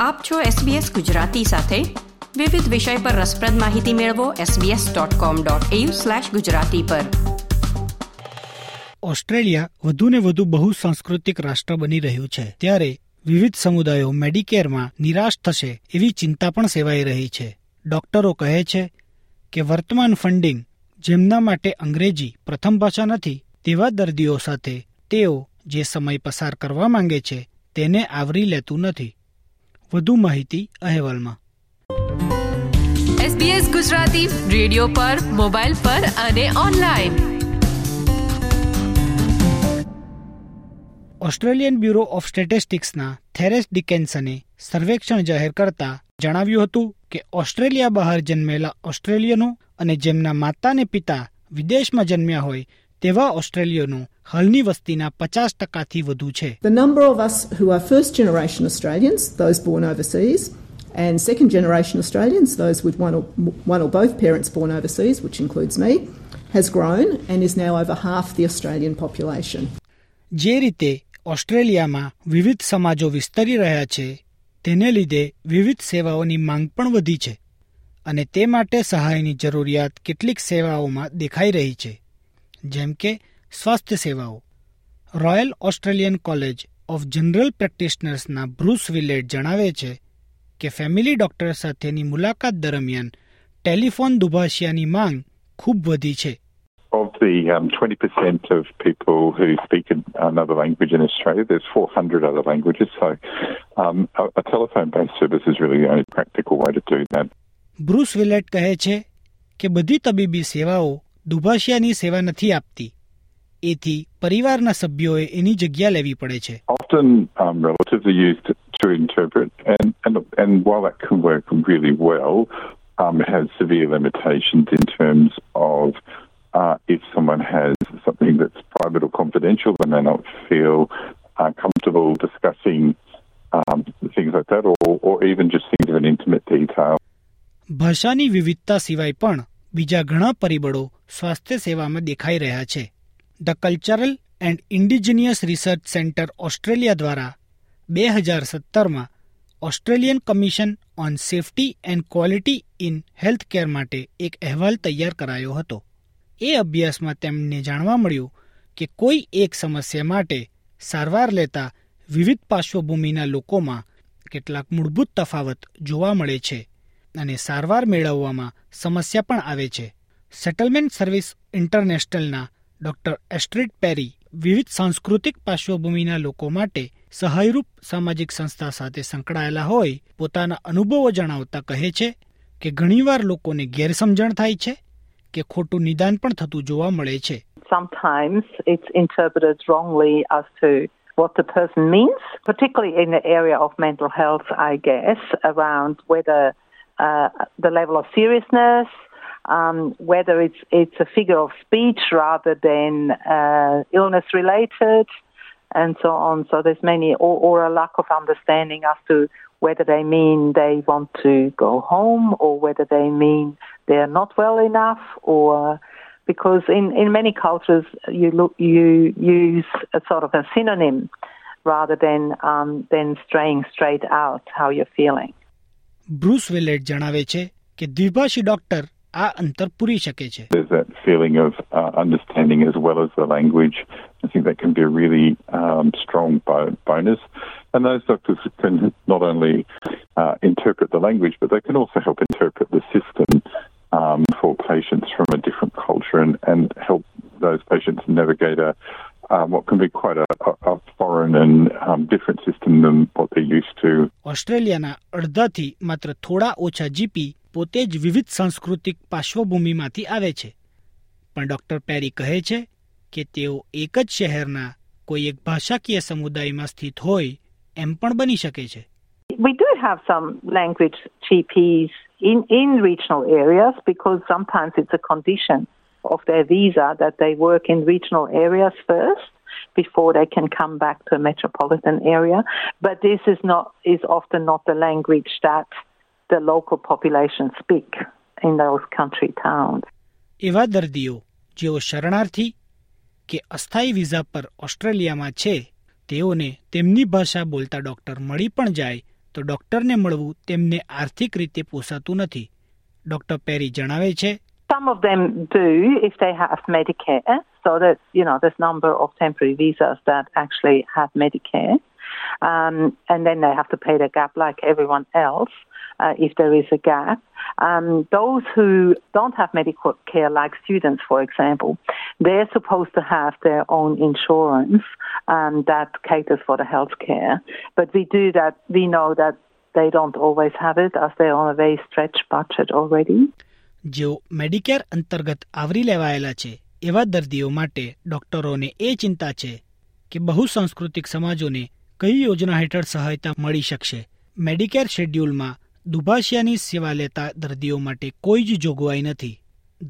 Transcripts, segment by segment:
આપ છો SBS ગુજરાતી સાથે વિવિધ વિષય પર રસપ્રદ માહિતી મેળવો sbs.com.au/gujarati પર ઓસ્ટ્રેલિયા વધુને વધુ બહુ સાંસ્કૃતિક રાષ્ટ્ર બની રહ્યું છે ત્યારે વિવિધ સમુદાયો મેડિકેરમાં નિરાશ થશે એવી ચિંતા પણ સેવાઈ રહી છે ડોક્ટરો કહે છે કે વર્તમાન ફંડિંગ જેમના માટે અંગ્રેજી પ્રથમ ભાષા નથી તેવા દર્દીઓ સાથે તેઓ જે સમય પસાર કરવા માંગે છે તેને આવરી લેતું નથી વધુ માહિતી અહેવાલમાં SBS ગુજરાતી રેડિયો પર મોબાઈલ પર અને ઓનલાઈન ઓસ્ટ્રેલિયન બ્યુરો ઓફ સ્ટેટિસ્ટિક્સના થેરેસ ડિકેન્સને સર્વેક્ષણ જાહેર કરતા જણાવ્યું હતું કે ઓસ્ટ્રેલિયા બહાર જન્મેલા ઓસ્ટ્રેલિયનો અને જેમના માતા ને પિતા વિદેશમાં જન્મ્યા હોય તેવા ઓસ્ટ્રેલિયનો હાલની વસ્તીના પચાસ ટકાથી વધુ છે The number of us who are first generation Australians, those born overseas, and second generation Australians, those with one or, one or both parents born overseas, which includes me, has grown and is now over half the Australian population. જે રીતે ઓસ્ટ્રેલિયામાં વિવિધ સમાજો વિસ્તરી રહ્યા છે તેને લીધે વિવિધ સેવાઓની માંગ પણ વધી છે અને તે માટે સહાયની જરૂરિયાત કેટલીક સેવાઓમાં દેખાઈ રહી છે જેમ કે સ્વાસ્થ્ય સેવાઓ royal Australian college of general પ્રેક્ટિશનર્સના બ્રુસ વિલેટ જણાવે છે કે ફેમિલી ડોક્ટર સાથેની મુલાકાત દરમિયાન ટેલિફોન દુભાષિયાની માંગ ખૂબ વધી છે Of the um, 20% of people who speak another language in Australia, there's 400 other languages, so um, a, a telephone based service is really the only practical way to do that. Bruce Willett કહે છે કે બધી તબીબી સેવાઓ દુભાષિયાની સેવા નથી આપતી એથી પરિવારના સભ્યોએ એની જગ્યા લેવી પડે છે often um, relatives are used to, to interpret, and, and, and while that can work really well, um, it has severe limitations in terms of uh, if someone has something that's private or confidential, they may not feel uh, comfortable discussing um, things like that, or, or even just things of an intimate detail. ભાષાની વિવિધતા સિવાય પણ બીજા ઘણા પરિબળો સ્વાસ્થ્ય સેવામાં દેખાઈ રહ્યા છે the cultural and indigenous research centre Australia દ્વારા બે હજાર સત્તરમાં Australian commission on safety and quality in health care માટે એક અહેવાલ તૈયાર કરાયો હતો એ અભ્યાસમાં તેમને જાણવા મળ્યું કે કોઈ એક સમસ્યા માટે સારવાર લેતા વિવિધ પાર્શ્વભૂમિના લોકોમાં કેટલાક મૂળભૂત તફાવત જોવા મળે છે અને સારવાર મેળવવામાં સમસ્યા પણ આવે છે સેટલમેન્ટ સર્વિસ ઇન્ટરનેશનલના ડોક્ટર એસ્ટ્રીડ પેરી વિવિધ સાંસ્કૃતિક પાર્શ્વભૂમિના લોકો માટે સહાયરૂપ સામાજિક સંસ્થા સાથે સંકળાયેલા હોય પોતાના અનુભવો જણાવતા કહે છે કે ઘણીવાર લોકોને ગેરસમજણ થાય છે કે ખોટું નિદાન પણ થતું જોવા મળે છે Sometimes it's interpreted wrongly as to what the person means, particularly in the area of mental health, I guess, around whether uh, the level of seriousness, um, whether it's it's a figure of speech rather than uh, illness related, and so on. So there's many, or, or a lack of understanding as to whether they mean they want to go home or whether they mean they're not well enough or because in, in many cultures you look you use a sort of a synonym rather than um, than straying straight out how you're feeling. Bruce Willett જણાવે છે કે દ્વિભાષી doctor આ અંતર પૂરી શકે છે There's that feeling of uh, understanding as well as the language. I think that can be a really um, strong bonus. And those doctors can not only uh, interpret the language, but they can also help interpret the system um, for patients from a different culture and, and help those patients navigate a, um, what can be quite a, a foreign and um, different system than what they're used to. ઓસ્ટ્રેલિયાના અડધાથી matra thoda ocha GP. પોતે જ વિવિધ સાંસ્કૃતિક પાર્શ્વભૂમિમાંથી આવે છે પણ doctor પેરી કહે છે કે તેઓ એક જ શહેરના કોઈ એક ભાષાકીય સમુદાયમાં સ્થિત હોય એમ પણ બની શકે છે We do have some language TPs in, in regional areas because sometimes it's a condition of their visa that they work in regional areas first before they can come back to a metropolitan area. But this is not is often not the language that the local population speak in those country towns. એવા દર્દીઓ જેઓ શરણાર્થી કે અસ્થાયી visa પર ઓસ્ટ્રેલિયામાં છે તેઓને તેમની ભાષા બોલતા ડોક્ટર મળી પણ જાય તો ડોક્ટરને મળવું તેમને આર્થિક રીતે પોસાતું નથી ડોક્ટર પેરી જણાવે છે Some of them do if they have Medicare. So there's you know, there's number of temporary visas that actually have Medicare. Um, and then they have to pay the gap like everyone else. uh, if there is a gap. Um, those who don't have medical care, like students, for example, they're supposed to have their own insurance um, that caters for the healthcare. But we do that. We know that they don't always have it, as they're on a very stretched budget already. જેઓ Medicare અંતર્ગત આવરી લેવાયેલા છે એવા દર્દીઓ માટે ડોક્ટરોને એ ચિંતા છે કે બહુ સાંસ્કૃતિક સમાજોને કઈ યોજના હેઠળ સહાયતા મળી શકશે મેડિકેર શેડ્યુલમાં દુભાષિયાની સેવા લેતા દર્દીઓ માટે કોઈ જ જોગવાઈ નથી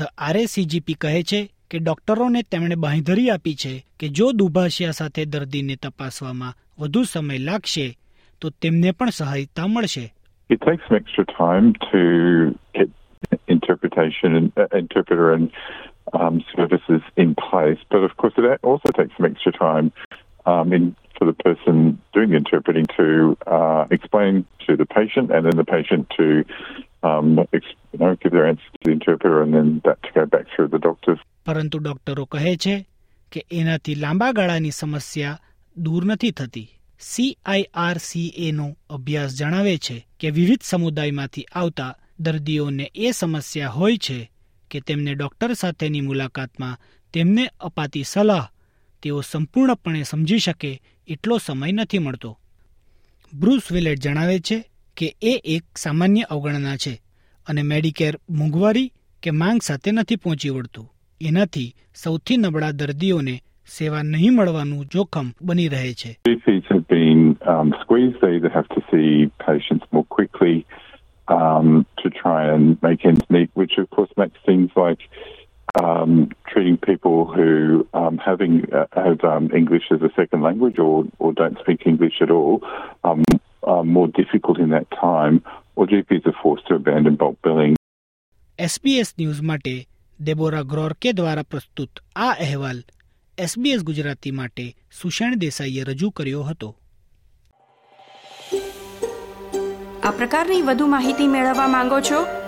ધ આરએસીજીપી કહે છે કે ડોક્ટરોને તેમણે બાંયધરી આપી છે કે જો દુભાષિયા સાથે દર્દીને તપાસવામાં વધુ સમય લાગશે તો તેમને પણ સહાયતા મળશે It takes some extra time to get interpretation and uh, interpreter and um, services in place, but of course it also takes some extra time um, in to the person doing the interpreting to uh, explain to the patient and then the patient to um, you know, give their answer to the interpreter and then that to go back through the doctors. પરંતુ ડોક્ટરો કહે છે કે એનાથી લાંબા ગાળાની સમસ્યા દૂર નથી થતી સીઆઈઆરસીએનો અભ્યાસ જણાવે છે કે વિવિધ સમુદાયમાંથી આવતા દર્દીઓને એ સમસ્યા હોય છે કે તેમને ડોક્ટર સાથેની મુલાકાતમાં તેમને અપાતી સલાહ તેઓ સંપૂર્ણપણે સમજી શકે એટલો સમય નથી મળતો બ્રુસ વિલેટ જણાવે છે કે એ એક સામાન્ય અવગણના છે અને મેડિકેર મોંઘવારી કે માંગ સાથે નથી પહોંચી વળતું એનાથી સૌથી નબળા દર્દીઓને સેવા નહીં મળવાનું જોખમ બની રહે છે um, um, to try and make ends meet, which of course makes things like um, treating people who um, having uh, have um, English as a second language or, or don't speak English at all um, are more difficult in that time, or GPs are forced to abandon bulk billing. SBS news માટે Deborah ગ્રોરકે દ્વારા પ્રસ્તુત આ અહેવાલ SBS Gujarati માટે સુષેણ દેસાઈએ રજૂ કર્યો હતો આ પ્રકારની વધુ માહિતી મેળવવા માંગો છો